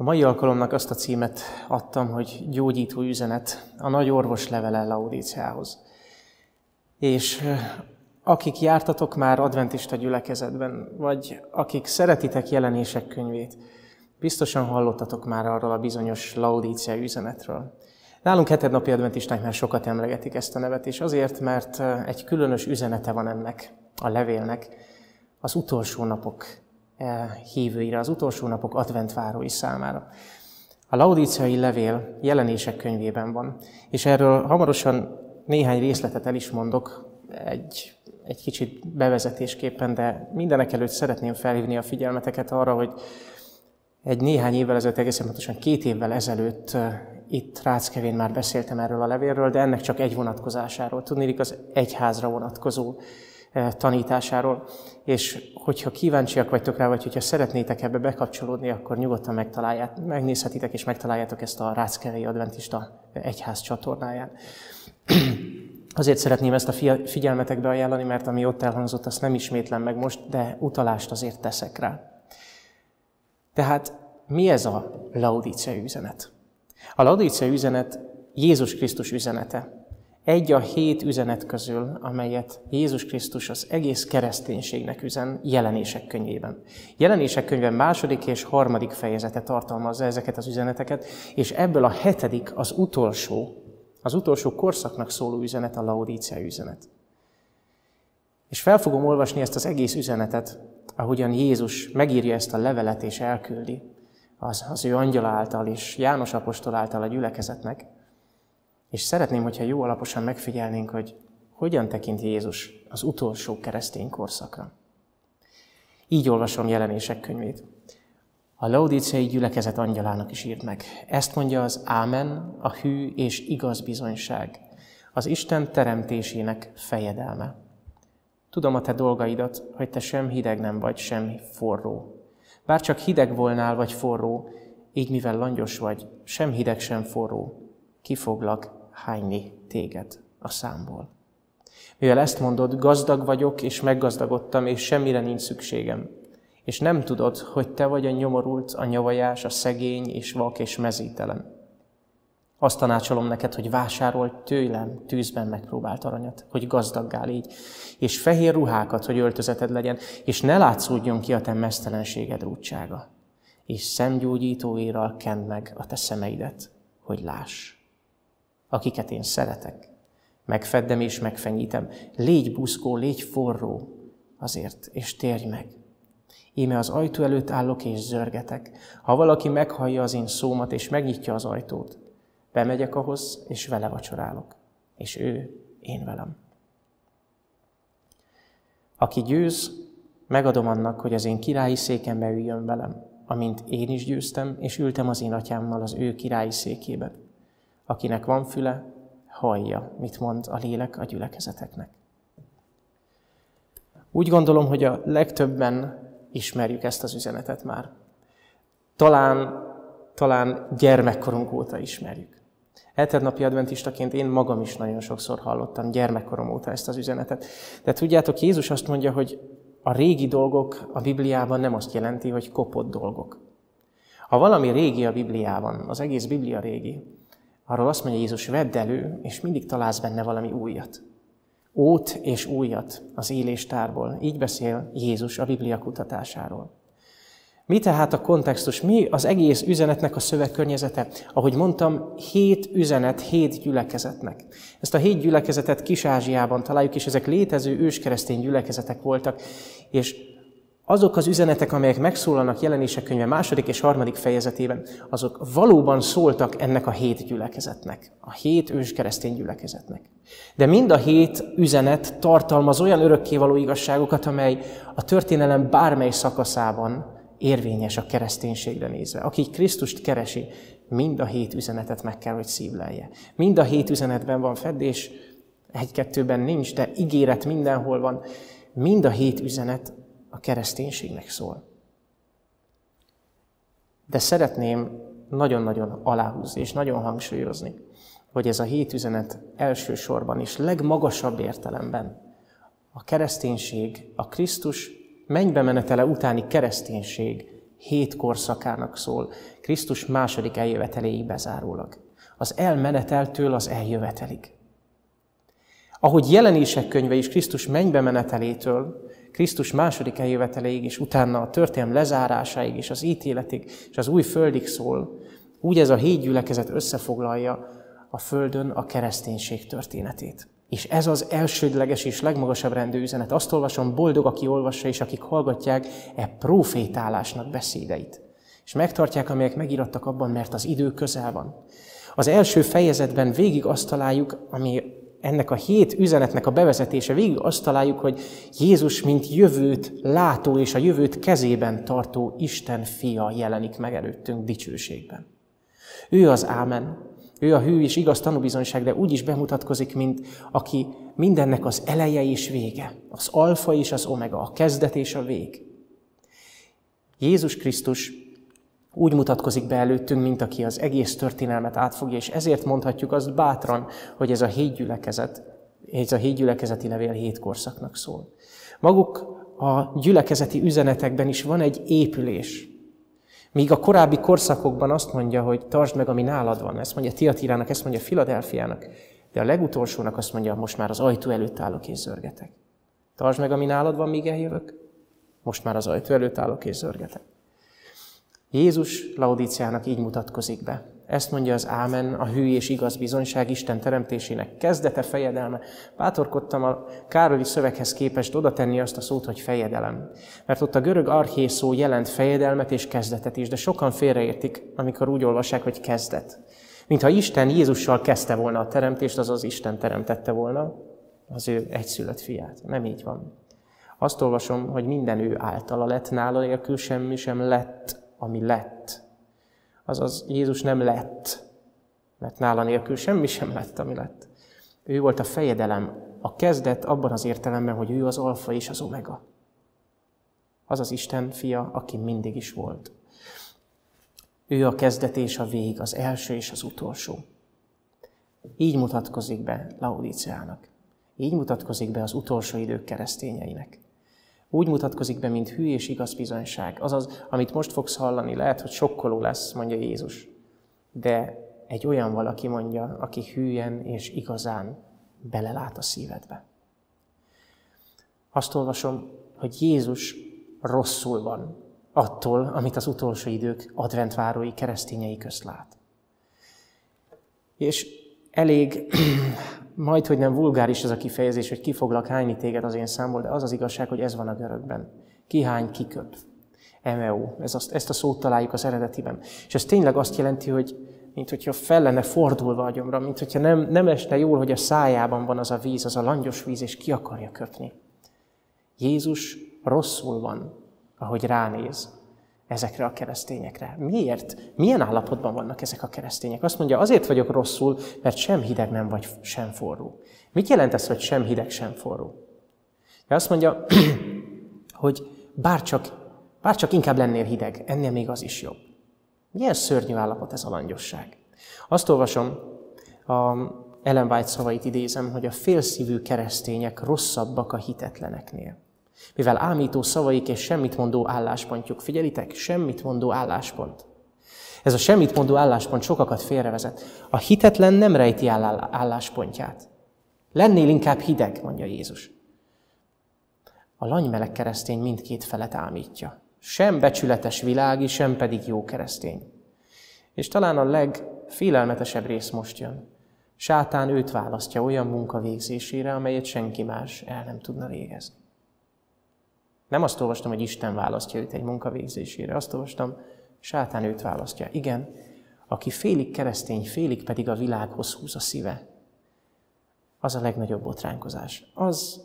A mai alkalomnak azt a címet adtam, hogy gyógyító üzenet a nagy orvos levele Laudíciához. És akik jártatok már adventista gyülekezetben, vagy akik szeretitek jelenések könyvét, biztosan hallottatok már arról a bizonyos Laudícia üzenetről. Nálunk hetednapi adventistáknál sokat emlegetik ezt a nevet, és azért, mert egy különös üzenete van ennek a levélnek az utolsó napok hívőire, az utolsó napok adventvárói számára. A laudíciai levél jelenések könyvében van, és erről hamarosan néhány részletet el is mondok, egy, egy kicsit bevezetésképpen, de mindenek előtt szeretném felhívni a figyelmeteket arra, hogy egy néhány évvel ezelőtt, egészen pontosan két évvel ezelőtt itt Ráckevén már beszéltem erről a levélről, de ennek csak egy vonatkozásáról. Tudnélik az egyházra vonatkozó tanításáról. És hogyha kíváncsiak vagytok rá, vagy hogyha szeretnétek ebbe bekapcsolódni, akkor nyugodtan megtalálják, megnézhetitek és megtaláljátok ezt a Ráckevei Adventista Egyház csatornáján. Azért szeretném ezt a figyelmetekbe ajánlani, mert ami ott elhangzott, azt nem ismétlem meg most, de utalást azért teszek rá. Tehát mi ez a Laudícia üzenet? A Laudícia üzenet Jézus Krisztus üzenete. Egy a hét üzenet közül, amelyet Jézus Krisztus az egész kereszténységnek üzen jelenések könyvében. Jelenések könyve második és harmadik fejezete tartalmazza ezeket az üzeneteket, és ebből a hetedik, az utolsó, az utolsó korszaknak szóló üzenet a Laodícia üzenet. És fel fogom olvasni ezt az egész üzenetet, ahogyan Jézus megírja ezt a levelet és elküldi az, az ő angyal által és János apostol által a gyülekezetnek, és szeretném, hogyha jó alaposan megfigyelnénk, hogy hogyan tekint Jézus az utolsó keresztény korszakra. Így olvasom jelenések könyvét. A Laudíciai gyülekezet angyalának is írt meg. Ezt mondja az Ámen, a hű és igaz bizonyság, az Isten teremtésének fejedelme. Tudom a te dolgaidat, hogy te sem hideg nem vagy, sem forró. Bár csak hideg volnál vagy forró, így mivel langyos vagy, sem hideg, sem forró, kifoglak hányni téged a számból. Mivel ezt mondod, gazdag vagyok, és meggazdagodtam, és semmire nincs szükségem. És nem tudod, hogy te vagy a nyomorult, a nyavajás, a szegény, és vak, és mezítelen. Azt tanácsolom neked, hogy vásárolj tőlem tűzben megpróbált aranyat, hogy gazdaggá légy, és fehér ruhákat, hogy öltözeted legyen, és ne látszódjon ki a te mesztelenséged rúdsága. És szemgyógyítóérral kend meg a te szemeidet, hogy láss akiket én szeretek. Megfeddem és megfenyítem. Légy buszkó, légy forró azért, és térj meg. Íme az ajtó előtt állok és zörgetek. Ha valaki meghallja az én szómat és megnyitja az ajtót, bemegyek ahhoz, és vele vacsorálok. És ő, én velem. Aki győz, megadom annak, hogy az én királyi székembe üljön velem, amint én is győztem, és ültem az én atyámmal az ő királyi székébe. Akinek van füle, hallja, mit mond a lélek a gyülekezeteknek. Úgy gondolom, hogy a legtöbben ismerjük ezt az üzenetet már. Talán, talán gyermekkorunk óta ismerjük. Eternapi adventistaként én magam is nagyon sokszor hallottam gyermekkorom óta ezt az üzenetet. De tudjátok, Jézus azt mondja, hogy a régi dolgok a Bibliában nem azt jelenti, hogy kopott dolgok. Ha valami régi a Bibliában, az egész Biblia régi, Arról azt mondja Jézus, vedd elő, és mindig találsz benne valami újat. Ót és újat az éléstárból. Így beszél Jézus a Biblia kutatásáról. Mi tehát a kontextus? Mi az egész üzenetnek a szövegkörnyezete? Ahogy mondtam, hét üzenet, hét gyülekezetnek. Ezt a hét gyülekezetet Kis-Ázsiában találjuk, és ezek létező őskeresztény gyülekezetek voltak, és azok az üzenetek, amelyek megszólalnak jelenések könyve második és harmadik fejezetében, azok valóban szóltak ennek a hét gyülekezetnek, a hét őskeresztény gyülekezetnek. De mind a hét üzenet tartalmaz olyan örökkévaló igazságokat, amely a történelem bármely szakaszában érvényes a kereszténységre nézve. Aki Krisztust keresi, mind a hét üzenetet meg kell, hogy szívlelje. Mind a hét üzenetben van feddés, egy-kettőben nincs, de ígéret mindenhol van. Mind a hét üzenet a kereszténységnek szól. De szeretném nagyon-nagyon aláhúzni és nagyon hangsúlyozni, hogy ez a hét üzenet elsősorban és legmagasabb értelemben a kereszténység, a Krisztus mennybe menetele utáni kereszténység hét korszakának szól, Krisztus második eljöveteléig bezárólag. Az elmeneteltől az eljövetelig. Ahogy jelenések könyve is Krisztus mennybe menetelétől, Krisztus második eljöveteléig, és utána a történelem lezárásáig, és az ítéletig, és az új földig szól, úgy ez a hét gyülekezet összefoglalja a földön a kereszténység történetét. És ez az elsődleges és legmagasabb rendű üzenet. Azt olvasom, boldog, aki olvassa, és akik hallgatják e profétálásnak beszédeit. És megtartják, amelyek megirattak abban, mert az idő közel van. Az első fejezetben végig azt találjuk, ami ennek a hét üzenetnek a bevezetése, végig azt találjuk, hogy Jézus, mint jövőt látó és a jövőt kezében tartó Isten fia jelenik meg előttünk dicsőségben. Ő az Ámen, ő a hű és igaz tanúbizonyság, de úgy is bemutatkozik, mint aki mindennek az eleje és vége, az alfa és az omega, a kezdet és a vég. Jézus Krisztus úgy mutatkozik be előttünk, mint aki az egész történelmet átfogja, és ezért mondhatjuk azt bátran, hogy ez a hét gyülekezet, ez a hét gyülekezeti levél hét korszaknak szól. Maguk a gyülekezeti üzenetekben is van egy épülés. Míg a korábbi korszakokban azt mondja, hogy tartsd meg, ami nálad van. Ezt mondja Tiatirának, ezt mondja Filadelfiának. De a legutolsónak azt mondja, most már az ajtó előtt állok és zörgetek. Tartsd meg, ami nálad van, míg eljövök. Most már az ajtó előtt állok és zörgetek. Jézus Laudíciának így mutatkozik be. Ezt mondja az Ámen, a hű és igaz bizonyság Isten teremtésének kezdete, fejedelme. Bátorkodtam a Károli szöveghez képest oda tenni azt a szót, hogy fejedelem. Mert ott a görög archészó jelent fejedelmet és kezdetet is, de sokan félreértik, amikor úgy olvassák, hogy kezdet. Mintha Isten Jézussal kezdte volna a teremtést, azaz Isten teremtette volna az ő egyszülött fiát. Nem így van. Azt olvasom, hogy minden ő általa lett, nála nélkül semmi sem lett, ami lett azaz Jézus nem lett, mert nála nélkül semmi sem lett, ami lett. Ő volt a fejedelem, a kezdet abban az értelemben, hogy ő az alfa és az omega. Az az Isten fia, aki mindig is volt. Ő a kezdet és a vég, az első és az utolsó. Így mutatkozik be Laudíciának. Így mutatkozik be az utolsó idők keresztényeinek. Úgy mutatkozik be, mint hű és igaz bizonyság. Azaz, amit most fogsz hallani, lehet, hogy sokkoló lesz, mondja Jézus. De egy olyan valaki mondja, aki hűen és igazán belelát a szívedbe. Azt olvasom, hogy Jézus rosszul van attól, amit az utolsó idők adventvárói keresztényei közt lát. És elég majd, hogy nem vulgáris ez a kifejezés, hogy ki foglak hányni téged az én számból, de az az igazság, hogy ez van a görögben. Ki hány, ki köt. Emeo. Ez azt, ezt a szót találjuk az eredetiben. És ez tényleg azt jelenti, hogy mint hogyha fel lenne fordulva a gyomra, mint hogyha nem, nem esne jól, hogy a szájában van az a víz, az a langyos víz, és ki akarja köpni. Jézus rosszul van, ahogy ránéz ezekre a keresztényekre. Miért? Milyen állapotban vannak ezek a keresztények? Azt mondja, azért vagyok rosszul, mert sem hideg nem vagy, sem forró. Mit jelent ez, hogy sem hideg, sem forró? Ja, azt mondja, hogy bárcsak, bárcsak inkább lennél hideg, ennél még az is jobb. Milyen szörnyű állapot ez a langyosság. Azt olvasom, a Ellen White szavait idézem, hogy a félszívű keresztények rosszabbak a hitetleneknél. Mivel ámító szavaik és semmit mondó álláspontjuk, figyelitek, semmit mondó álláspont. Ez a semmit mondó álláspont sokakat félrevezet. A hitetlen nem rejti álláspontját. Lennél inkább hideg, mondja Jézus. A lanymeleg keresztény mindkét felet ámítja. Sem becsületes világi, sem pedig jó keresztény. És talán a legfélelmetesebb rész most jön. Sátán őt választja olyan munka végzésére, amelyet senki más el nem tudna végezni. Nem azt olvastam, hogy Isten választja őt egy munka végzésére. Azt olvastam, sátán őt választja. Igen, aki félig keresztény, félig pedig a világhoz húz a szíve. Az a legnagyobb botránkozás. Az,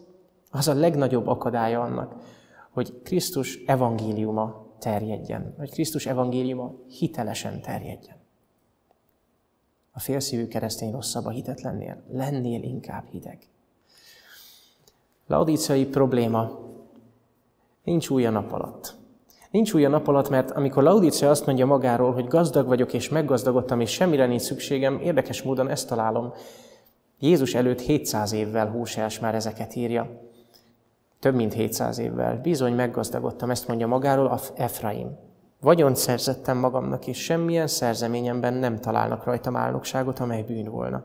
az a legnagyobb akadálya annak, hogy Krisztus evangéliuma terjedjen. Hogy Krisztus evangéliuma hitelesen terjedjen. A félszívű keresztény rosszabb a hitetlennél. Lennél inkább hideg. Laudíciai probléma Nincs új a nap alatt. Nincs új a nap alatt, mert amikor Laudícia azt mondja magáról, hogy gazdag vagyok és meggazdagodtam, és semmire nincs szükségem, érdekes módon ezt találom. Jézus előtt 700 évvel Hóseás már ezeket írja. Több mint 700 évvel. Bizony meggazdagodtam, ezt mondja magáról a Efraim. Vagyont szerzettem magamnak, és semmilyen szerzeményemben nem találnak rajtam álnokságot, amely bűn volna.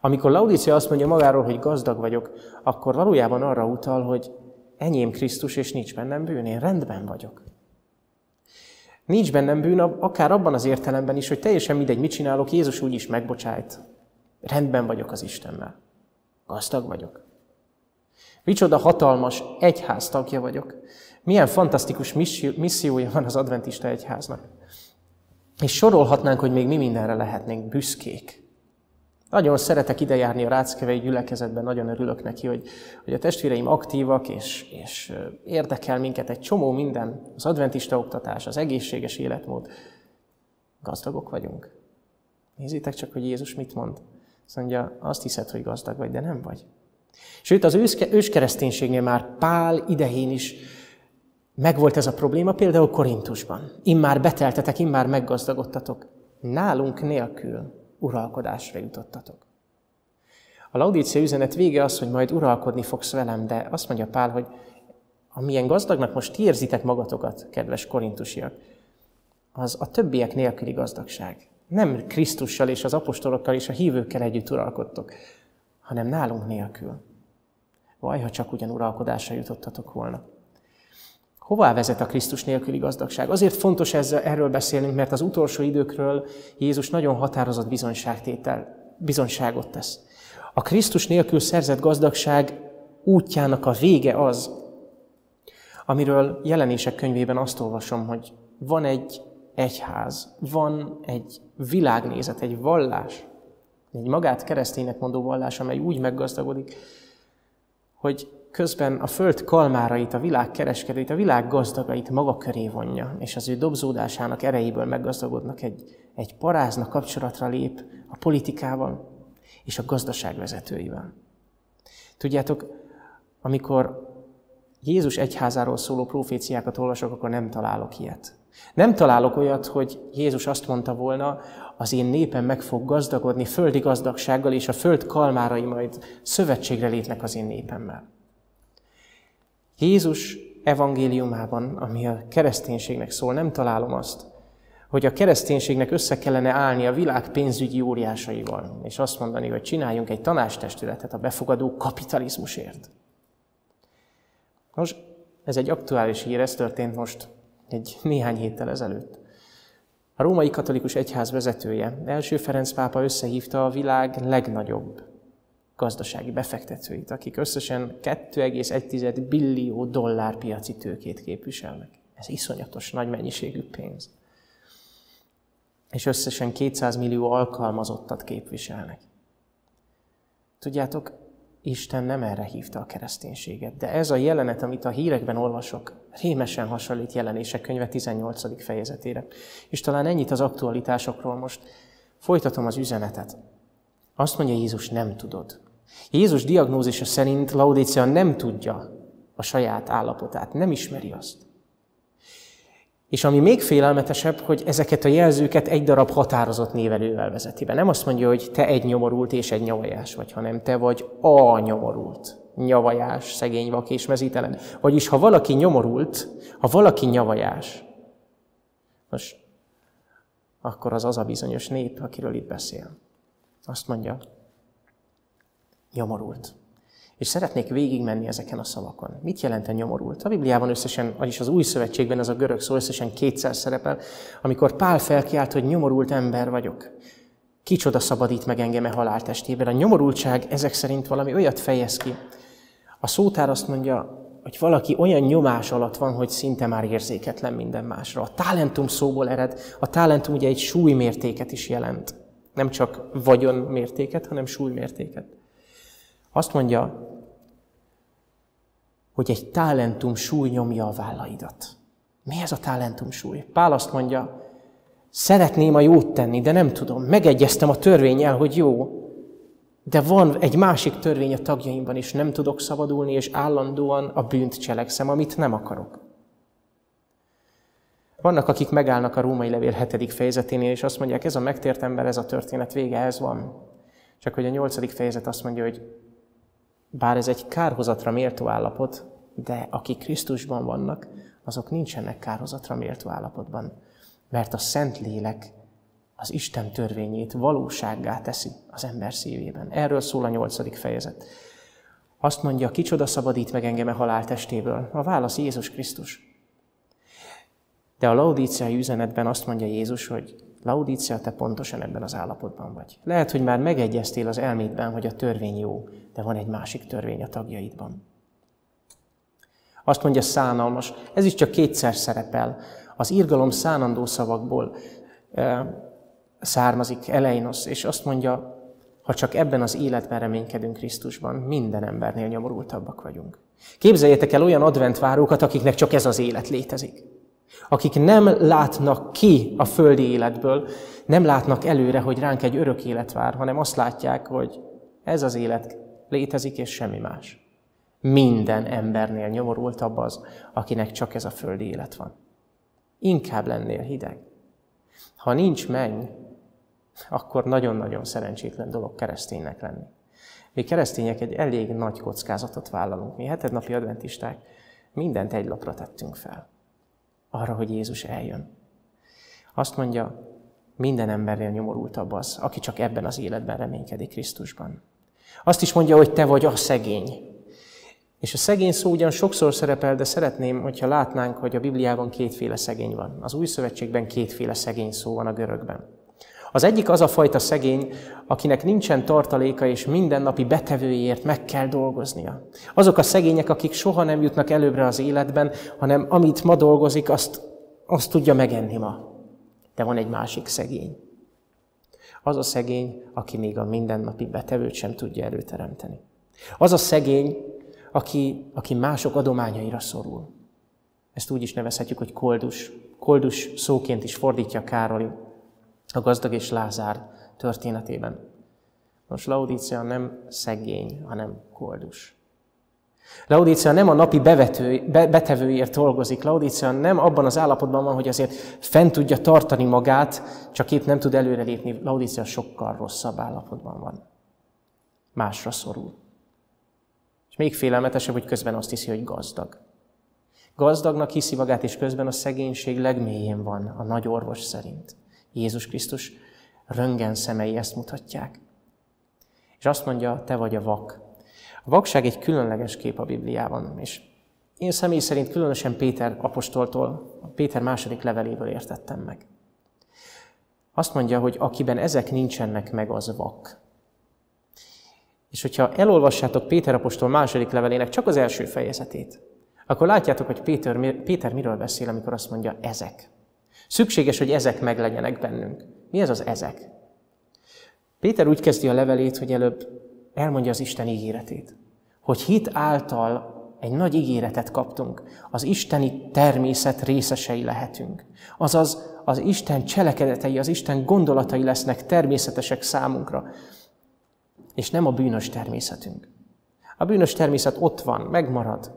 Amikor Laudícia azt mondja magáról, hogy gazdag vagyok, akkor valójában arra utal, hogy enyém Krisztus, és nincs bennem bűn, én rendben vagyok. Nincs bennem bűn, akár abban az értelemben is, hogy teljesen mindegy, mit csinálok, Jézus úgy is megbocsájt. Rendben vagyok az Istennel. Gazdag vagyok. Micsoda hatalmas egyház tagja vagyok. Milyen fantasztikus missziója van az adventista egyháznak. És sorolhatnánk, hogy még mi mindenre lehetnénk büszkék. Nagyon szeretek ide járni a Ráckevei gyülekezetben, nagyon örülök neki, hogy, hogy a testvéreim aktívak, és, és érdekel minket egy csomó minden, az adventista oktatás, az egészséges életmód. Gazdagok vagyunk. Nézzétek csak, hogy Jézus mit mond. Azt mondja, azt hiszed, hogy gazdag vagy, de nem vagy. Sőt, az őskereszténységnél már Pál idején is megvolt ez a probléma, például Korintusban. Immár beteltetek, immár meggazdagodtatok. Nálunk nélkül uralkodásra jutottatok. A Laudícia üzenet vége az, hogy majd uralkodni fogsz velem, de azt mondja Pál, hogy amilyen gazdagnak most ti érzitek magatokat, kedves korintusiak, az a többiek nélküli gazdagság. Nem Krisztussal és az apostolokkal és a hívőkkel együtt uralkodtok, hanem nálunk nélkül. Vaj, ha csak ugyan uralkodásra jutottatok volna. Hová vezet a Krisztus nélküli gazdagság? Azért fontos ezzel, erről beszélnünk, mert az utolsó időkről Jézus nagyon határozott bizonyságtétel, bizonyságot tesz. A Krisztus nélkül szerzett gazdagság útjának a vége az, amiről jelenések könyvében azt olvasom, hogy van egy egyház, van egy világnézet, egy vallás, egy magát kereszténynek mondó vallás, amely úgy meggazdagodik, hogy közben a föld kalmárait, a világ kereskedőit, a világ gazdagait maga köré vonja, és az ő dobzódásának erejéből meggazdagodnak, egy, egy parázna kapcsolatra lép a politikával és a gazdaság vezetőivel. Tudjátok, amikor Jézus egyházáról szóló proféciákat olvasok, akkor nem találok ilyet. Nem találok olyat, hogy Jézus azt mondta volna, az én népem meg fog gazdagodni földi gazdagsággal, és a föld kalmárai majd szövetségre lépnek az én népemmel. Jézus evangéliumában, ami a kereszténységnek szól, nem találom azt, hogy a kereszténységnek össze kellene állni a világ pénzügyi óriásaival, és azt mondani, hogy csináljunk egy tanástestületet a befogadó kapitalizmusért. Most ez egy aktuális hír, ez történt most egy néhány héttel ezelőtt. A római katolikus egyház vezetője, első Ferenc pápa összehívta a világ legnagyobb gazdasági befektetőit, akik összesen 2,1 billió dollár piaci tőkét képviselnek. Ez iszonyatos nagy mennyiségű pénz. És összesen 200 millió alkalmazottat képviselnek. Tudjátok, Isten nem erre hívta a kereszténységet, de ez a jelenet, amit a hírekben olvasok, rémesen hasonlít jelenések könyve 18. fejezetére. És talán ennyit az aktualitásokról most. Folytatom az üzenetet. Azt mondja Jézus, nem tudod. Jézus diagnózisa szerint Laudícia nem tudja a saját állapotát, nem ismeri azt. És ami még félelmetesebb, hogy ezeket a jelzőket egy darab határozott névelővel vezeti be. Nem azt mondja, hogy te egy nyomorult és egy nyavajás vagy, hanem te vagy a nyomorult, nyavajás, szegény, vak és mezítelen. Vagyis ha valaki nyomorult, ha valaki nyavajás, most akkor az az a bizonyos nép, akiről itt beszél. Azt mondja, nyomorult. És szeretnék végigmenni ezeken a szavakon. Mit jelent a nyomorult? A Bibliában összesen, vagyis az új szövetségben ez a görög szó összesen kétszer szerepel, amikor Pál felkiált, hogy nyomorult ember vagyok. Kicsoda szabadít meg engem a e haláltestében. A nyomorultság ezek szerint valami olyat fejez ki. A szótár azt mondja, hogy valaki olyan nyomás alatt van, hogy szinte már érzéketlen minden másra. A talentum szóból ered. A talentum ugye egy súlymértéket is jelent. Nem csak vagyonmértéket, hanem súlymértéket. Azt mondja, hogy egy talentum súly nyomja a vállaidat. Mi ez a talentum súly? Pál azt mondja, szeretném a jót tenni, de nem tudom. Megegyeztem a törvényel, hogy jó, de van egy másik törvény a tagjaimban, és nem tudok szabadulni, és állandóan a bűnt cselekszem, amit nem akarok. Vannak, akik megállnak a római levél hetedik fejezeténél, és azt mondják, ez a megtért ember, ez a történet vége, ez van. Csak hogy a nyolcadik fejezet azt mondja, hogy bár ez egy kárhozatra méltó állapot, de akik Krisztusban vannak, azok nincsenek kárhozatra méltó állapotban, mert a Szent Lélek az Isten törvényét valósággá teszi az ember szívében. Erről szól a nyolcadik fejezet. Azt mondja, kicsoda szabadít meg engem a haláltestéből? A válasz Jézus Krisztus. De a laudíciai üzenetben azt mondja Jézus, hogy Laudícia, te pontosan ebben az állapotban vagy. Lehet, hogy már megegyeztél az elmédben, hogy a törvény jó, de van egy másik törvény a tagjaidban. Azt mondja szánalmas, ez is csak kétszer szerepel. Az írgalom szánandó szavakból e, származik Eleinos, és azt mondja, ha csak ebben az életben reménykedünk Krisztusban, minden embernél nyomorultabbak vagyunk. Képzeljétek el olyan adventvárókat, akiknek csak ez az élet létezik. Akik nem látnak ki a földi életből, nem látnak előre, hogy ránk egy örök élet vár, hanem azt látják, hogy ez az élet létezik, és semmi más. Minden embernél nyomorultabb az, akinek csak ez a földi élet van. Inkább lennél hideg. Ha nincs menny, akkor nagyon-nagyon szerencsétlen dolog kereszténynek lenni. Mi keresztények egy elég nagy kockázatot vállalunk. Mi hetednapi adventisták mindent egy lapra tettünk fel arra, hogy Jézus eljön. Azt mondja, minden embernél nyomorultabb az, aki csak ebben az életben reménykedik Krisztusban. Azt is mondja, hogy te vagy a szegény. És a szegény szó ugyan sokszor szerepel, de szeretném, hogyha látnánk, hogy a Bibliában kétféle szegény van. Az új szövetségben kétféle szegény szó van a görögben. Az egyik az a fajta szegény, akinek nincsen tartaléka és mindennapi betevőjért meg kell dolgoznia. Azok a szegények, akik soha nem jutnak előbbre az életben, hanem amit ma dolgozik, azt, azt tudja megenni ma. De van egy másik szegény. Az a szegény, aki még a mindennapi betevőt sem tudja előteremteni. Az a szegény, aki, aki mások adományaira szorul. Ezt úgy is nevezhetjük, hogy koldus. Koldus szóként is fordítja Károli a gazdag és Lázár történetében. Most Laudícia nem szegény, hanem koldus. Laudícia nem a napi bevető, be, betevőért dolgozik. Laudícia nem abban az állapotban van, hogy azért fent tudja tartani magát, csak épp nem tud előrelépni. Laudícia sokkal rosszabb állapotban van. Másra szorul. És még félelmetesebb, hogy közben azt hiszi, hogy gazdag. Gazdagnak hiszi magát, és közben a szegénység legmélyén van, a nagy orvos szerint. Jézus Krisztus röngen szemei ezt mutatják. És azt mondja, te vagy a vak. A vakság egy különleges kép a Bibliában, és én személy szerint különösen Péter apostoltól, Péter második leveléből értettem meg. Azt mondja, hogy akiben ezek nincsenek meg, az vak. És hogyha elolvassátok Péter apostol második levelének csak az első fejezetét, akkor látjátok, hogy Péter, Péter miről beszél, amikor azt mondja ezek. Szükséges, hogy ezek meglegyenek bennünk. Mi ez az ezek? Péter úgy kezdi a levelét, hogy előbb elmondja az Isten ígéretét. Hogy hit által egy nagy ígéretet kaptunk. Az isteni természet részesei lehetünk. Azaz az Isten cselekedetei, az Isten gondolatai lesznek természetesek számunkra. És nem a bűnös természetünk. A bűnös természet ott van, megmarad.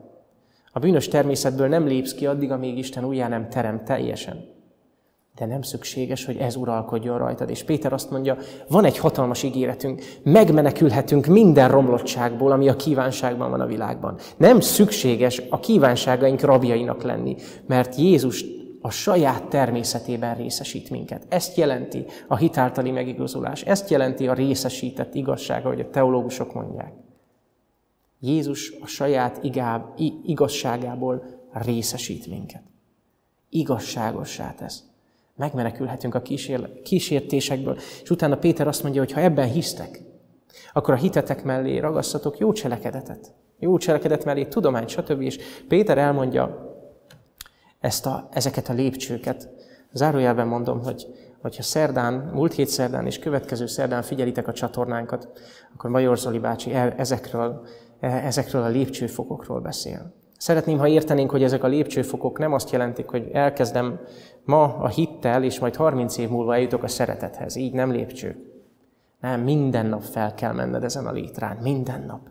A bűnös természetből nem lépsz ki addig, amíg Isten újjá nem terem teljesen. De nem szükséges, hogy ez uralkodjon rajtad. És Péter azt mondja, van egy hatalmas ígéretünk, megmenekülhetünk minden romlottságból, ami a kívánságban van a világban. Nem szükséges a kívánságaink rabjainak lenni, mert Jézus a saját természetében részesít minket. Ezt jelenti a hitáltali megigazolás, ezt jelenti a részesített igazsága, hogy a teológusok mondják. Jézus a saját igáb, igazságából részesít minket. Igazságossá tesz megmenekülhetünk a kísér, kísértésekből. És utána Péter azt mondja, hogy ha ebben hisztek, akkor a hitetek mellé ragasztatok jó cselekedetet. Jó cselekedet mellé tudomány, stb. És Péter elmondja ezt a, ezeket a lépcsőket. Zárójelben mondom, hogy hogyha szerdán, múlt hét szerdán és következő szerdán figyelitek a csatornánkat, akkor Major Zoli bácsi el, ezekről, ezekről a lépcsőfokokról beszél. Szeretném, ha értenénk, hogy ezek a lépcsőfokok nem azt jelentik, hogy elkezdem ma a hittel, és majd 30 év múlva eljutok a szeretethez. Így nem lépcső. Nem, minden nap fel kell menned ezen a létrán. Minden nap.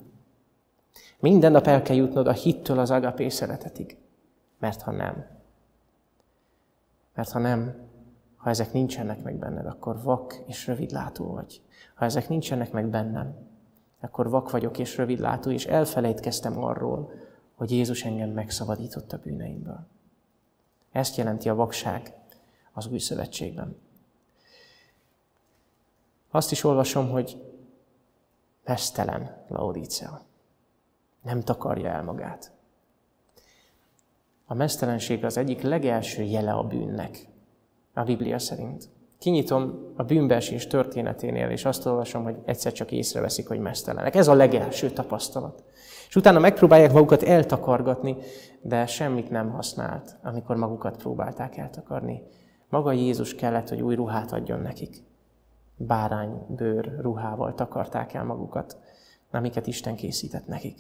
Minden nap el kell jutnod a hittől az agapé szeretetig. Mert ha nem, mert ha nem, ha ezek nincsenek meg benned, akkor vak és rövidlátó vagy. Ha ezek nincsenek meg bennem, akkor vak vagyok és rövidlátó, és elfelejtkeztem arról, hogy Jézus engem megszabadított a bűneimből. Ezt jelenti a vakság az új szövetségben. Azt is olvasom, hogy mesztelen Laodícea. Nem takarja el magát. A mesztelenség az egyik legelső jele a bűnnek, a Biblia szerint. Kinyitom a bűnbeesés történeténél, és azt olvasom, hogy egyszer csak észreveszik, hogy mesztelenek. Ez a legelső tapasztalat. És utána megpróbálják magukat eltakargatni, de semmit nem használt, amikor magukat próbálták eltakarni. Maga Jézus kellett, hogy új ruhát adjon nekik. Báránybőr ruhával takarták el magukat, amiket Isten készített nekik.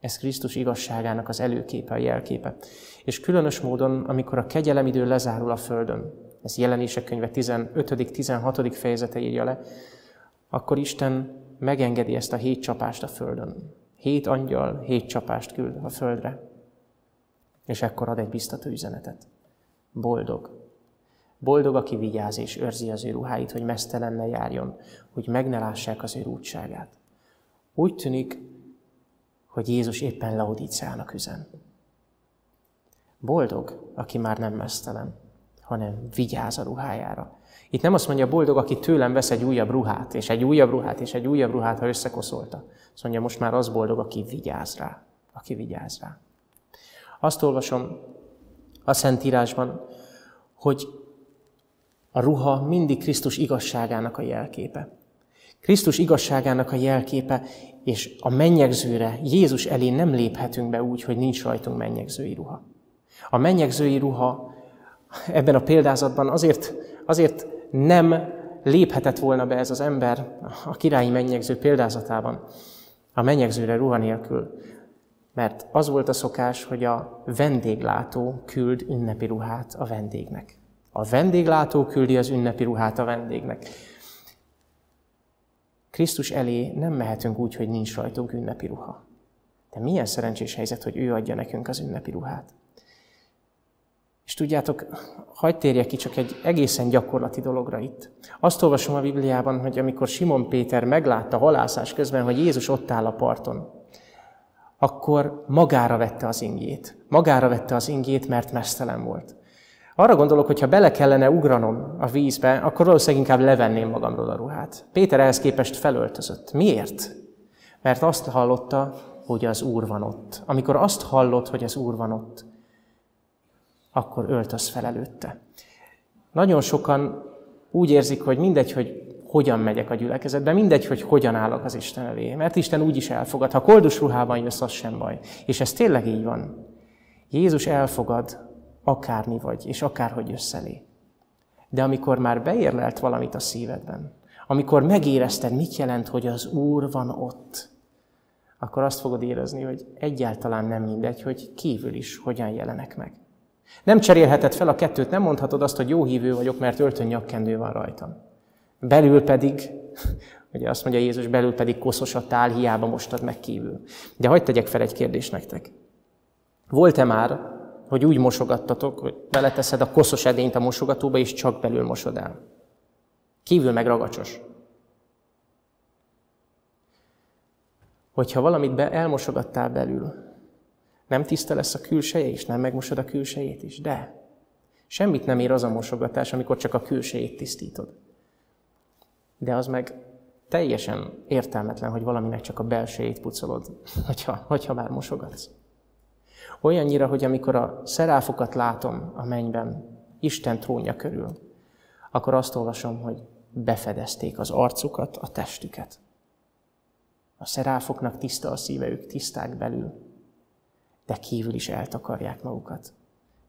Ez Krisztus igazságának az előképe, a jelképe. És különös módon, amikor a kegyelemidő lezárul a Földön, ez jelenések könyve 15.-16. fejezete írja le, akkor Isten megengedi ezt a hét csapást a Földön. Hét angyal, hét csapást küld a Földre. És ekkor ad egy biztató üzenetet. Boldog. Boldog, aki vigyáz és őrzi az ő ruháit, hogy mesztelen ne járjon, hogy meg ne lássák az ő útságát. Úgy tűnik, hogy Jézus éppen Laodíceának üzen. Boldog, aki már nem mesztelen, hanem vigyáz a ruhájára. Itt nem azt mondja boldog, aki tőlem vesz egy újabb ruhát, és egy újabb ruhát, és egy újabb ruhát, ha összekoszolta. Azt mondja, most már az boldog, aki vigyáz rá. Aki vigyáz rá. Azt olvasom a Szentírásban, hogy a ruha mindig Krisztus igazságának a jelképe. Krisztus igazságának a jelképe, és a mennyegzőre, Jézus elé nem léphetünk be úgy, hogy nincs rajtunk mennyegzői ruha. A mennyegzői ruha ebben a példázatban azért, azért nem léphetett volna be ez az ember a királyi mennyegző példázatában a mennyegzőre ruha nélkül, mert az volt a szokás, hogy a vendéglátó küld ünnepi ruhát a vendégnek. A vendéglátó küldi az ünnepi ruhát a vendégnek. Krisztus elé nem mehetünk úgy, hogy nincs rajtunk ünnepi ruha. De milyen szerencsés helyzet, hogy ő adja nekünk az ünnepi ruhát. És tudjátok, hagyd térjek ki csak egy egészen gyakorlati dologra itt. Azt olvasom a Bibliában, hogy amikor Simon Péter meglátta halászás közben, hogy Jézus ott áll a parton, akkor magára vette az ingét. Magára vette az ingét, mert mesztelen volt. Arra gondolok, hogy ha bele kellene ugranom a vízbe, akkor valószínűleg inkább levenném magamról a ruhát. Péter ehhez képest felöltözött. Miért? Mert azt hallotta, hogy az Úr van ott. Amikor azt hallott, hogy az Úr van ott, akkor öltöz fel előtte. Nagyon sokan úgy érzik, hogy mindegy, hogy hogyan megyek a gyülekezetbe, mindegy, hogy hogyan állok az Isten elé, mert Isten úgy is elfogad. Ha koldus ruhában jössz, az sem baj. És ez tényleg így van. Jézus elfogad, akármi vagy, és akárhogy jössz elé. De amikor már beérlelt valamit a szívedben, amikor megérezted, mit jelent, hogy az Úr van ott, akkor azt fogod érezni, hogy egyáltalán nem mindegy, hogy kívül is hogyan jelenek meg. Nem cserélheted fel a kettőt, nem mondhatod azt, hogy jó hívő vagyok, mert öltön nyakkendő van rajtam. Belül pedig, ugye azt mondja Jézus, belül pedig koszos a tál, hiába mostad meg kívül. De hagyd tegyek fel egy kérdést nektek. Volt-e már, hogy úgy mosogattatok, hogy beleteszed a koszos edényt a mosogatóba, és csak belül mosod el? Kívül meg ragacsos. Hogyha valamit be, elmosogattál belül, nem tiszta lesz a külseje is, nem megmosod a külsejét is, de semmit nem ér az a mosogatás, amikor csak a külsejét tisztítod. De az meg teljesen értelmetlen, hogy valaminek csak a belsejét pucolod, hogyha, hogyha már mosogatsz. Olyannyira, hogy amikor a szeráfokat látom a mennyben, Isten trónja körül, akkor azt olvasom, hogy befedezték az arcukat, a testüket. A szeráfoknak tiszta a szíve, ők tiszták belül, de kívül is eltakarják magukat.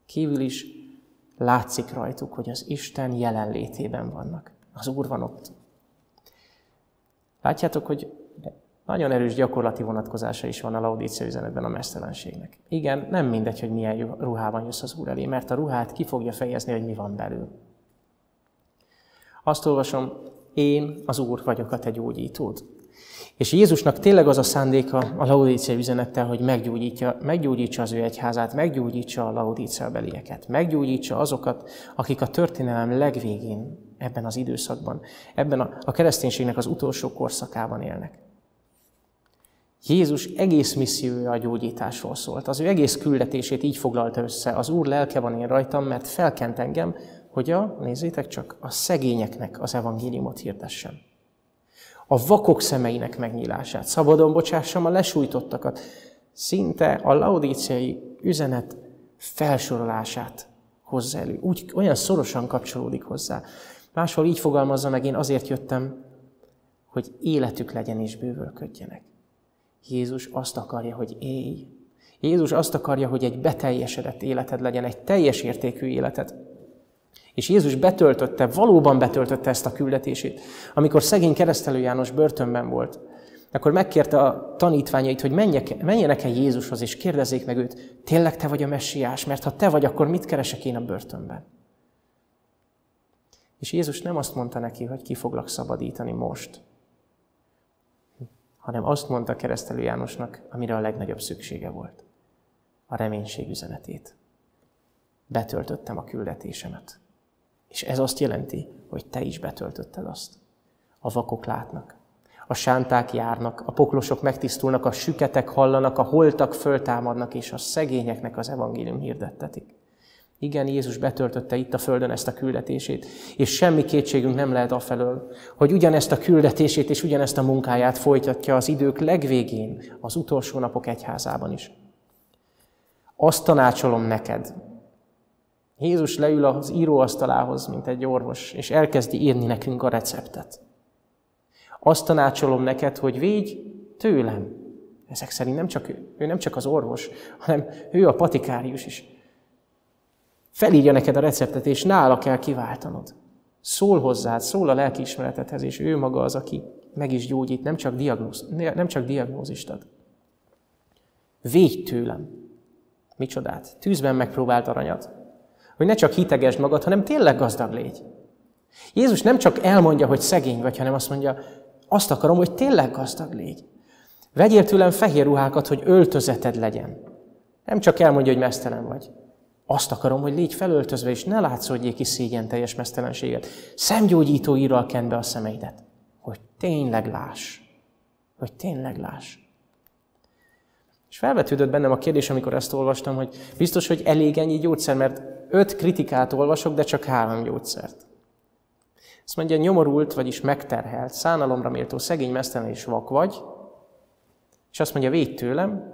Kívül is látszik rajtuk, hogy az Isten jelenlétében vannak. Az Úr van ott. Látjátok, hogy nagyon erős gyakorlati vonatkozása is van a Laudícia üzenetben a mesztelenségnek. Igen, nem mindegy, hogy milyen ruhában jössz az Úr elé, mert a ruhát ki fogja fejezni, hogy mi van belül. Azt olvasom, én az Úr vagyok a te gyógyítód. És Jézusnak tényleg az a szándéka a Laudícia üzenettel, hogy meggyógyítja, meggyógyítsa az ő egyházát, meggyógyítsa a Laudícia belieket, meggyógyítsa azokat, akik a történelem legvégén ebben az időszakban, ebben a, a kereszténységnek az utolsó korszakában élnek. Jézus egész missziója a gyógyításról szólt. Az ő egész küldetését így foglalta össze. Az Úr lelke van én rajtam, mert felkent engem, hogy a, nézzétek csak, a szegényeknek az evangéliumot hirdessem. A vakok szemeinek megnyílását, szabadon bocsássam a lesújtottakat, szinte a laudíciai üzenet felsorolását hozza elő. Úgy, olyan szorosan kapcsolódik hozzá. Máshol így fogalmazza meg, én azért jöttem, hogy életük legyen és bővölködjenek. Jézus azt akarja, hogy élj. Jézus azt akarja, hogy egy beteljesedett életed legyen, egy teljes értékű életed. És Jézus betöltötte, valóban betöltötte ezt a küldetését. Amikor szegény keresztelő János börtönben volt, akkor megkérte a tanítványait, hogy menjenek el Jézushoz, és kérdezzék meg őt, tényleg te vagy a messiás, mert ha te vagy, akkor mit keresek én a börtönben? És Jézus nem azt mondta neki, hogy ki foglak szabadítani most, hanem azt mondta keresztelő Jánosnak, amire a legnagyobb szüksége volt. A reménység üzenetét. Betöltöttem a küldetésemet. És ez azt jelenti, hogy te is betöltötted azt. A vakok látnak, a sánták járnak, a poklosok megtisztulnak, a süketek hallanak, a holtak föltámadnak, és a szegényeknek az evangélium hirdettetik. Igen, Jézus betöltötte itt a Földön ezt a küldetését, és semmi kétségünk nem lehet afelől, hogy ugyanezt a küldetését és ugyanezt a munkáját folytatja az idők legvégén, az utolsó napok egyházában is. Azt tanácsolom neked. Jézus leül az íróasztalához, mint egy orvos, és elkezdi írni nekünk a receptet. Azt tanácsolom neked, hogy védj tőlem. Ezek szerint nem csak ő, ő nem csak az orvos, hanem ő a patikárius is. Felírja neked a receptet, és nála kell kiváltanod. Szól hozzád, szól a lelkiismeretedhez, és ő maga az, aki meg is gyógyít, nem csak, diagnóz, nem csak diagnózist ad. Védj tőlem. Micsodát? Tűzben megpróbált aranyat. Hogy ne csak hitegesd magad, hanem tényleg gazdag légy. Jézus nem csak elmondja, hogy szegény vagy, hanem azt mondja, azt akarom, hogy tényleg gazdag légy. Vegyél tőlem fehér ruhákat, hogy öltözeted legyen. Nem csak elmondja, hogy mesztelen vagy. Azt akarom, hogy légy felöltözve, és ne látszódjék ki szégyen teljes mesztelenséget. Szemgyógyító írral kend be a szemeidet, hogy tényleg láss. Hogy tényleg láss. És felvetődött bennem a kérdés, amikor ezt olvastam, hogy biztos, hogy elég ennyi gyógyszer, mert öt kritikát olvasok, de csak három gyógyszert. Azt mondja, nyomorult, vagyis megterhelt, szánalomra méltó, szegény, mesztelen és vak vagy, és azt mondja, védj tőlem,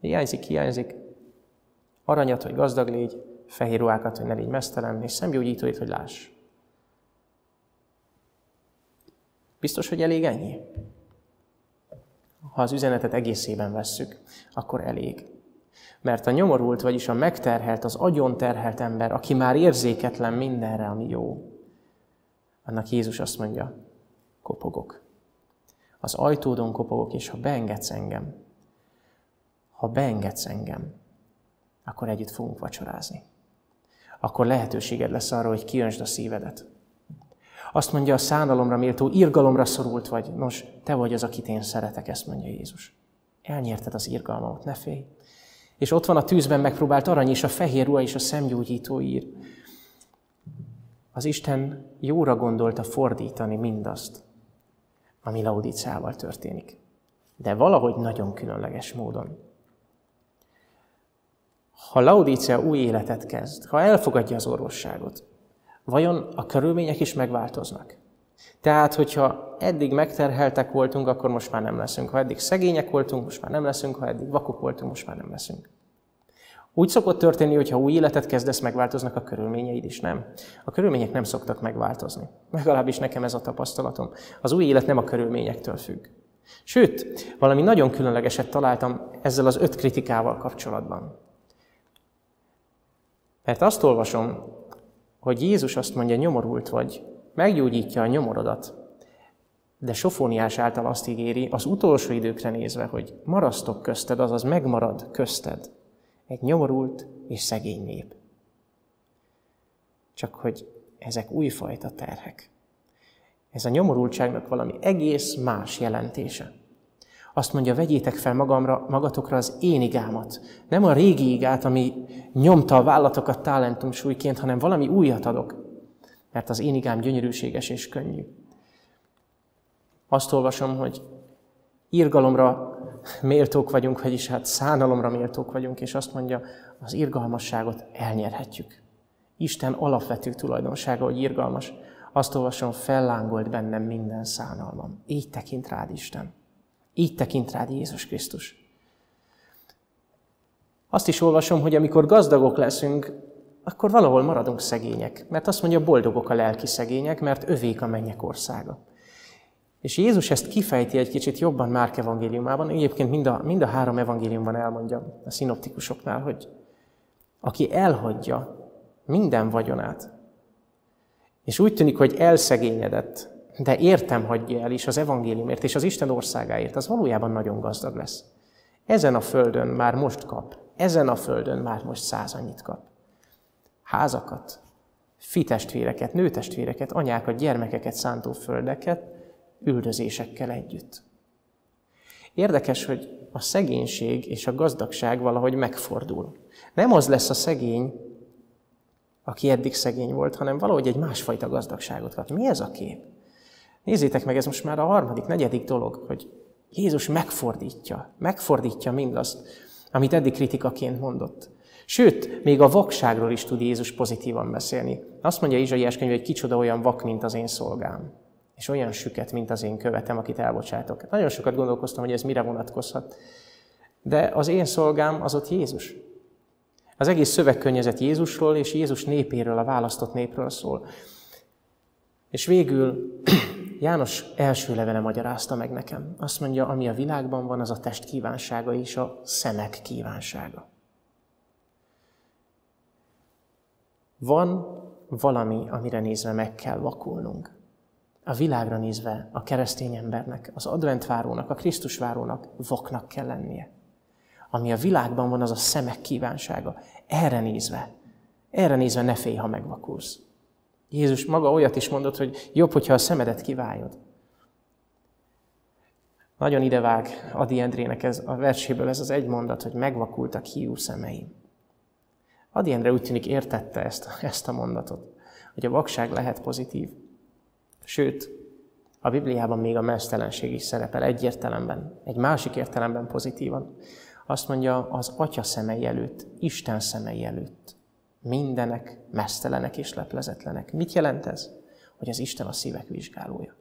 hiányzik, hiányzik, aranyat, hogy gazdag légy, fehér ruhákat, hogy ne légy mesztelen, és szemgyógyítóit, hogy láss. Biztos, hogy elég ennyi? Ha az üzenetet egészében vesszük, akkor elég. Mert a nyomorult, vagyis a megterhelt, az agyon terhelt ember, aki már érzéketlen mindenre, ami jó, annak Jézus azt mondja, kopogok. Az ajtódon kopogok, és ha beengedsz engem, ha beengedsz engem, akkor együtt fogunk vacsorázni. Akkor lehetőséged lesz arra, hogy kiöntsd a szívedet. Azt mondja, a szánalomra méltó, irgalomra szorult vagy. Nos, te vagy az, akit én szeretek, ezt mondja Jézus. Elnyerted az irgalmamat, ne félj. És ott van a tűzben megpróbált arany, és a fehér ruha, és a szemgyógyító ír. Az Isten jóra gondolta fordítani mindazt, ami Laudicával történik. De valahogy nagyon különleges módon. Ha Laudícia új életet kezd, ha elfogadja az orvosságot, vajon a körülmények is megváltoznak? Tehát, hogyha eddig megterheltek voltunk, akkor most már nem leszünk. Ha eddig szegények voltunk, most már nem leszünk. Ha eddig vakok voltunk, most már nem leszünk. Úgy szokott történni, hogy ha új életet kezdesz, megváltoznak a körülményeid is, nem? A körülmények nem szoktak megváltozni. Legalábbis nekem ez a tapasztalatom. Az új élet nem a körülményektől függ. Sőt, valami nagyon különlegeset találtam ezzel az öt kritikával kapcsolatban. Mert azt olvasom, hogy Jézus azt mondja, nyomorult vagy, meggyógyítja a nyomorodat. De Sofóniás által azt ígéri, az utolsó időkre nézve, hogy marasztok közted, azaz megmarad közted egy nyomorult és szegény nép. Csak hogy ezek újfajta terhek. Ez a nyomorultságnak valami egész más jelentése. Azt mondja, vegyétek fel magamra, magatokra az én igámat. Nem a régi igát, ami nyomta a vállatokat talentum súlyként, hanem valami újat adok. Mert az én igám gyönyörűséges és könnyű. Azt olvasom, hogy írgalomra méltók vagyunk, vagyis hát szánalomra méltók vagyunk, és azt mondja, az irgalmasságot elnyerhetjük. Isten alapvető tulajdonsága, hogy irgalmas. Azt olvasom, fellángolt bennem minden szánalmam. Így tekint rád Isten. Így tekint rád Jézus Krisztus. Azt is olvasom, hogy amikor gazdagok leszünk, akkor valahol maradunk szegények. Mert azt mondja, boldogok a lelki szegények, mert övék a mennyek országa. És Jézus ezt kifejti egy kicsit jobban Márk evangéliumában. Egyébként mind a, mind a három evangéliumban elmondja a szinoptikusoknál, hogy aki elhagyja minden vagyonát, és úgy tűnik, hogy elszegényedett, de értem hagyja el is az evangéliumért és az Isten országáért, az valójában nagyon gazdag lesz. Ezen a földön már most kap, ezen a földön már most száz annyit kap. Házakat, fitestvéreket, nőtestvéreket, anyákat, gyermekeket szántó földeket, üldözésekkel együtt. Érdekes, hogy a szegénység és a gazdagság valahogy megfordul. Nem az lesz a szegény, aki eddig szegény volt, hanem valahogy egy másfajta gazdagságot kap. Mi ez a kép? Nézzétek meg, ez most már a harmadik, negyedik dolog, hogy Jézus megfordítja, megfordítja mindazt, amit eddig kritikaként mondott. Sőt, még a vakságról is tud Jézus pozitívan beszélni. Azt mondja Izsaiás könyv, hogy kicsoda olyan vak, mint az én szolgám, és olyan süket, mint az én követem, akit elbocsátok. Nagyon sokat gondolkoztam, hogy ez mire vonatkozhat. De az én szolgám az ott Jézus. Az egész szövegkönnyezet Jézusról és Jézus népéről, a választott népről szól. És végül János első levele magyarázta meg nekem. Azt mondja, ami a világban van, az a test kívánsága és a szemek kívánsága. Van valami, amire nézve meg kell vakulnunk. A világra nézve a keresztény embernek, az adventvárónak, a Krisztusvárónak vaknak kell lennie. Ami a világban van, az a szemek kívánsága. Erre nézve, erre nézve ne félj, ha megvakulsz. Jézus maga olyat is mondott, hogy jobb, hogyha a szemedet kiválod. Nagyon idevág Adi Endrének ez, a verséből ez az egy mondat, hogy megvakultak hiú szemeim. Adi Endre úgy tűnik értette ezt, ezt a mondatot, hogy a vakság lehet pozitív. Sőt, a Bibliában még a mesztelenség is szerepel egy értelemben, egy másik értelemben pozitívan. Azt mondja, az Atya szemei előtt, Isten szemei előtt mindenek mesztelenek és leplezetlenek. Mit jelent ez? Hogy az Isten a szívek vizsgálója.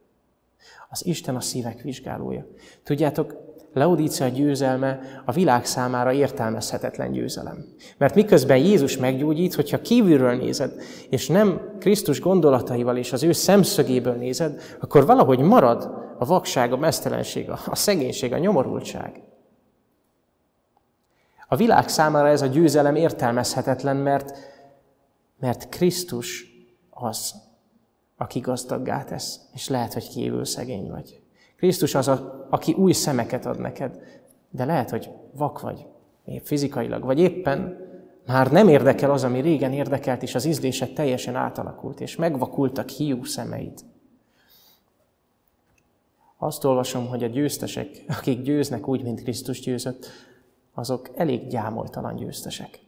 Az Isten a szívek vizsgálója. Tudjátok, Laudícia győzelme a világ számára értelmezhetetlen győzelem. Mert miközben Jézus meggyógyít, hogyha kívülről nézed, és nem Krisztus gondolataival és az ő szemszögéből nézed, akkor valahogy marad a vakság, a mesztelenség, a szegénység, a nyomorultság. A világ számára ez a győzelem értelmezhetetlen, mert, mert Krisztus az, aki gazdaggá tesz, és lehet, hogy kívül szegény vagy. Krisztus az, a, aki új szemeket ad neked, de lehet, hogy vak vagy, épp fizikailag, vagy éppen már nem érdekel az, ami régen érdekelt, és az ízlésed teljesen átalakult, és megvakultak hiú szemeid. Azt olvasom, hogy a győztesek, akik győznek úgy, mint Krisztus győzött, azok elég gyámoltalan győztesek.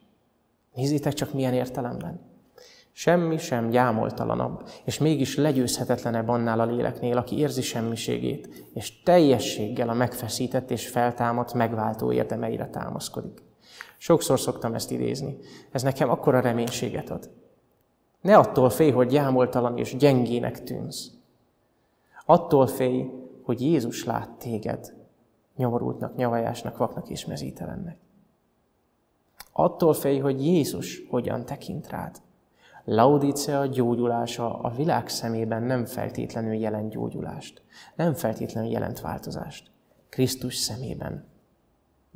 Nézzétek csak milyen értelemben. Semmi sem gyámoltalanabb, és mégis legyőzhetetlenebb annál a léleknél, aki érzi semmiségét, és teljességgel a megfeszített és feltámadt megváltó érdemeire támaszkodik. Sokszor szoktam ezt idézni. Ez nekem akkora reménységet ad. Ne attól félj, hogy gyámoltalan és gyengének tűnsz. Attól félj, hogy Jézus lát téged, nyomorultnak, nyavajásnak, vaknak és mezítelennek. Attól félj, hogy Jézus hogyan tekint rád. Laudícia gyógyulása a világ szemében nem feltétlenül jelent gyógyulást, nem feltétlenül jelent változást. Krisztus szemében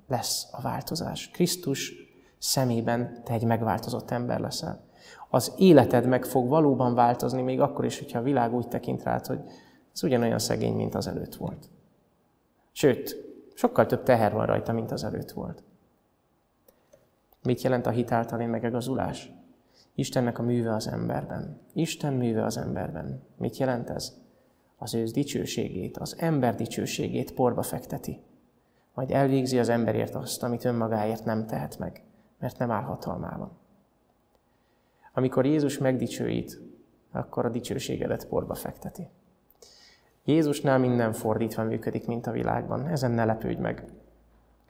lesz a változás. Krisztus szemében te egy megváltozott ember leszel. Az életed meg fog valóban változni, még akkor is, hogyha a világ úgy tekint rád, hogy ez ugyanolyan szegény, mint az előtt volt. Sőt, sokkal több teher van rajta, mint az előtt volt. Mit jelent a hitáltali megegazulás? Istennek a műve az emberben. Isten műve az emberben. Mit jelent ez? Az ő dicsőségét, az ember dicsőségét porba fekteti. Majd elvégzi az emberért azt, amit önmagáért nem tehet meg, mert nem áll hatalmában. Amikor Jézus megdicsőít, akkor a dicsőségedet porba fekteti. Jézusnál minden fordítva működik, mint a világban. Ezen ne lepődj meg.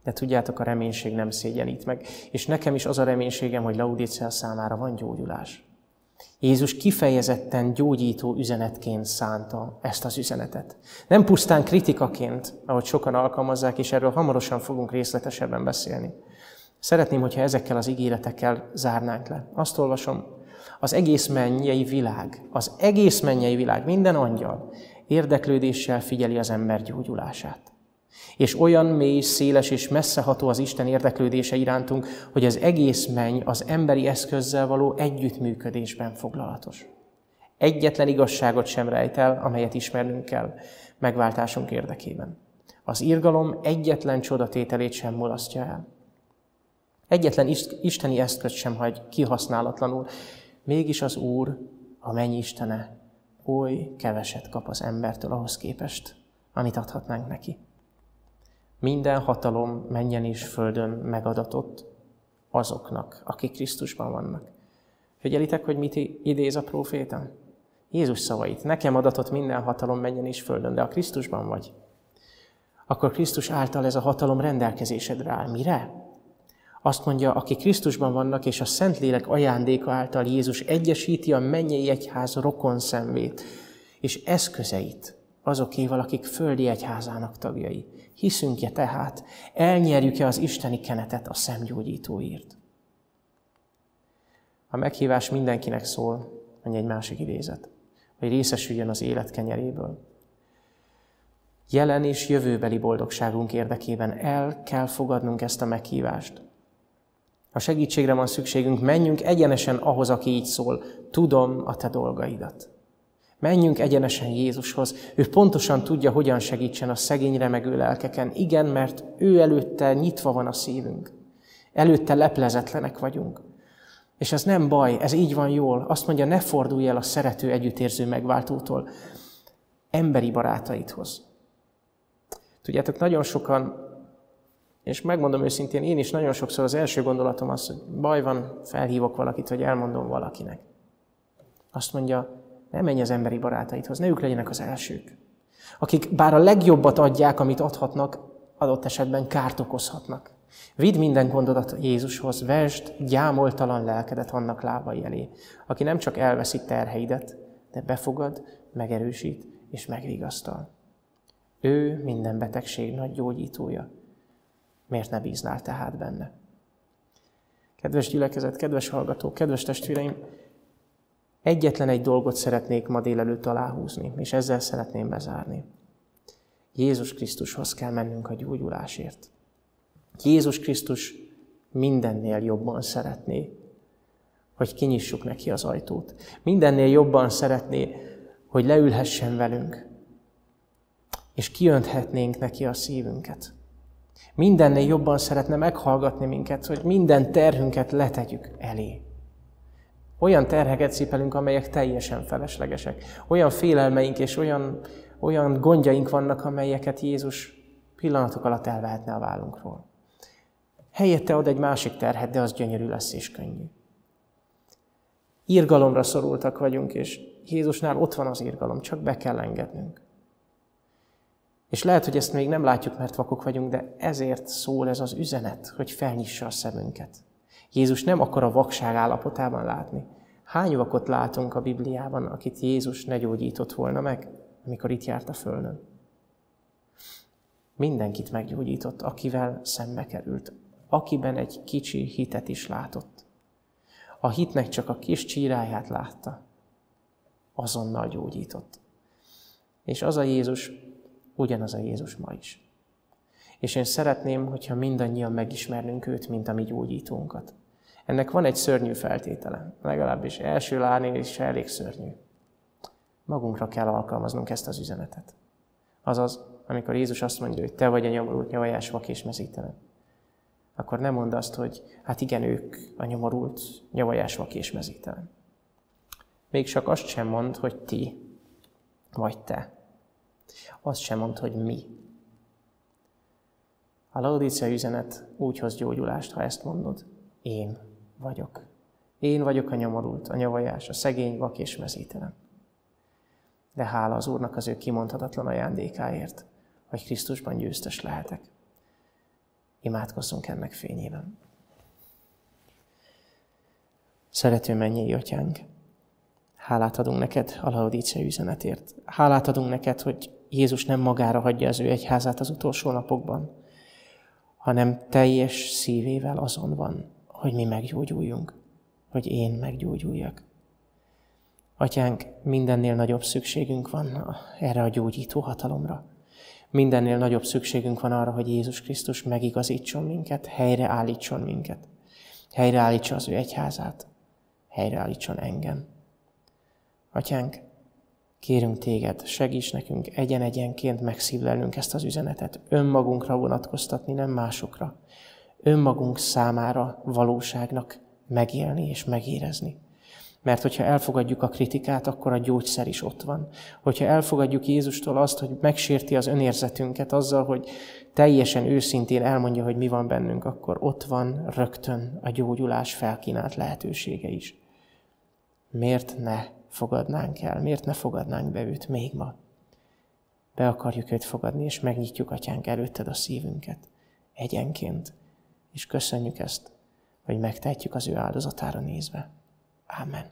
De tudjátok, a reménység nem szégyenít meg. És nekem is az a reménységem, hogy Laudicea számára van gyógyulás. Jézus kifejezetten gyógyító üzenetként szánta ezt az üzenetet. Nem pusztán kritikaként, ahogy sokan alkalmazzák, és erről hamarosan fogunk részletesebben beszélni. Szeretném, hogyha ezekkel az ígéretekkel zárnánk le. Azt olvasom, az egész mennyei világ, az egész mennyei világ, minden angyal érdeklődéssel figyeli az ember gyógyulását. És olyan mély, széles és messzeható az Isten érdeklődése irántunk, hogy az egész menny az emberi eszközzel való együttműködésben foglalatos. Egyetlen igazságot sem rejt el, amelyet ismernünk kell megváltásunk érdekében. Az irgalom egyetlen csodatételét sem mulasztja el. Egyetlen isteni eszköz sem hagy kihasználatlanul. Mégis az Úr, a mennyi Istene, oly keveset kap az embertől ahhoz képest, amit adhatnánk neki. Minden hatalom menjen és földön megadatott azoknak, akik Krisztusban vannak. Figyelitek, hogy mit idéz a próféta? Jézus szavait. Nekem adatott minden hatalom menjen és földön, de a Krisztusban vagy. Akkor Krisztus által ez a hatalom rendelkezésedre áll. Mire? Azt mondja, aki Krisztusban vannak, és a Szentlélek ajándéka által Jézus egyesíti a mennyei egyház rokon szemvét, és eszközeit azokéval, akik földi egyházának tagjai. Hiszünk-e tehát, elnyerjük-e az isteni kenetet a szemgyógyítóért? A meghívás mindenkinek szól, mondja egy másik idézet, hogy részesüljön az élet kenyeréből. Jelen és jövőbeli boldogságunk érdekében el kell fogadnunk ezt a meghívást. Ha segítségre van szükségünk, menjünk egyenesen ahhoz, aki így szól. Tudom a te dolgaidat. Menjünk egyenesen Jézushoz. Ő pontosan tudja, hogyan segítsen a szegény remegő lelkeken. Igen, mert ő előtte nyitva van a szívünk. Előtte leplezetlenek vagyunk. És ez nem baj, ez így van jól. Azt mondja, ne fordulj el a szerető, együttérző megváltótól, emberi barátaidhoz. Tudjátok, nagyon sokan és megmondom őszintén, én is nagyon sokszor az első gondolatom az, hogy baj van, felhívok valakit, hogy elmondom valakinek. Azt mondja, ne menj az emberi barátaidhoz, ne ők legyenek az elsők. Akik bár a legjobbat adják, amit adhatnak, adott esetben kárt okozhatnak. Vidd minden gondodat Jézushoz, vesd gyámoltalan lelkedet annak lábai elé, aki nem csak elveszi terheidet, de befogad, megerősít és megvigasztal. Ő minden betegség nagy gyógyítója. Miért ne bíznál tehát benne? Kedves gyülekezet, kedves hallgató, kedves testvéreim, egyetlen egy dolgot szeretnék ma délelőtt aláhúzni, és ezzel szeretném bezárni. Jézus Krisztushoz kell mennünk a gyógyulásért. Jézus Krisztus mindennél jobban szeretné, hogy kinyissuk neki az ajtót. Mindennél jobban szeretné, hogy leülhessen velünk, és kiönthetnénk neki a szívünket. Mindennél jobban szeretne meghallgatni minket, hogy minden terhünket letegyük elé. Olyan terheket cipelünk, amelyek teljesen feleslegesek. Olyan félelmeink és olyan, olyan gondjaink vannak, amelyeket Jézus pillanatok alatt elvehetne a vállunkról. Helyette ad egy másik terhet, de az gyönyörű lesz és könnyű. Írgalomra szorultak vagyunk, és Jézusnál ott van az írgalom, csak be kell engednünk. És lehet, hogy ezt még nem látjuk, mert vakok vagyunk, de ezért szól ez az üzenet, hogy felnyissa a szemünket. Jézus nem akar a vakság állapotában látni. Hány vakot látunk a Bibliában, akit Jézus ne gyógyított volna meg, amikor itt járt a Földön? Mindenkit meggyógyított, akivel szembe került, akiben egy kicsi hitet is látott. A hitnek csak a kis csíráját látta, azonnal gyógyított. És az a Jézus, ugyanaz a Jézus ma is. És én szeretném, hogyha mindannyian megismernünk őt, mint a mi gyógyítónkat. Ennek van egy szörnyű feltétele, legalábbis első lárnél is elég szörnyű. Magunkra kell alkalmaznunk ezt az üzenetet. Azaz, amikor Jézus azt mondja, hogy te vagy a nyomorult, nyavajás, vak és mezítelen, akkor nem mondd azt, hogy hát igen, ők a nyomorult, nyavajás, vak és mezítelen. Még csak azt sem mond, hogy ti, vagy te. Azt sem mond, hogy mi. A Laodicea üzenet úgy hoz gyógyulást, ha ezt mondod. Én vagyok. Én vagyok a nyomorult, a nyavajás, a szegény, vak és mezítelen. De hála az Úrnak az ő kimondhatatlan ajándékáért, hogy Krisztusban győztes lehetek. Imádkozzunk ennek fényében. Szerető mennyei atyánk, hálát adunk neked a Laodícia üzenetért. Hálát adunk neked, hogy Jézus nem magára hagyja az ő egyházát az utolsó napokban, hanem teljes szívével azon van, hogy mi meggyógyuljunk, hogy én meggyógyuljak. Atyánk, mindennél nagyobb szükségünk van erre a gyógyító hatalomra. Mindennél nagyobb szükségünk van arra, hogy Jézus Krisztus megigazítson minket, helyreállítson minket. Helyreállítsa az ő egyházát, helyreállítson engem. Atyánk, kérünk téged, segíts nekünk egyen-egyenként megszívlelnünk ezt az üzenetet, önmagunkra vonatkoztatni, nem másokra. Önmagunk számára valóságnak megélni és megérezni. Mert hogyha elfogadjuk a kritikát, akkor a gyógyszer is ott van. Hogyha elfogadjuk Jézustól azt, hogy megsérti az önérzetünket azzal, hogy teljesen őszintén elmondja, hogy mi van bennünk, akkor ott van rögtön a gyógyulás felkínált lehetősége is. Miért ne fogadnánk el? Miért ne fogadnánk be őt még ma? Be akarjuk őt fogadni, és megnyitjuk, atyánk, előtted a szívünket egyenként, és köszönjük ezt, hogy megtehetjük az ő áldozatára nézve. Amen.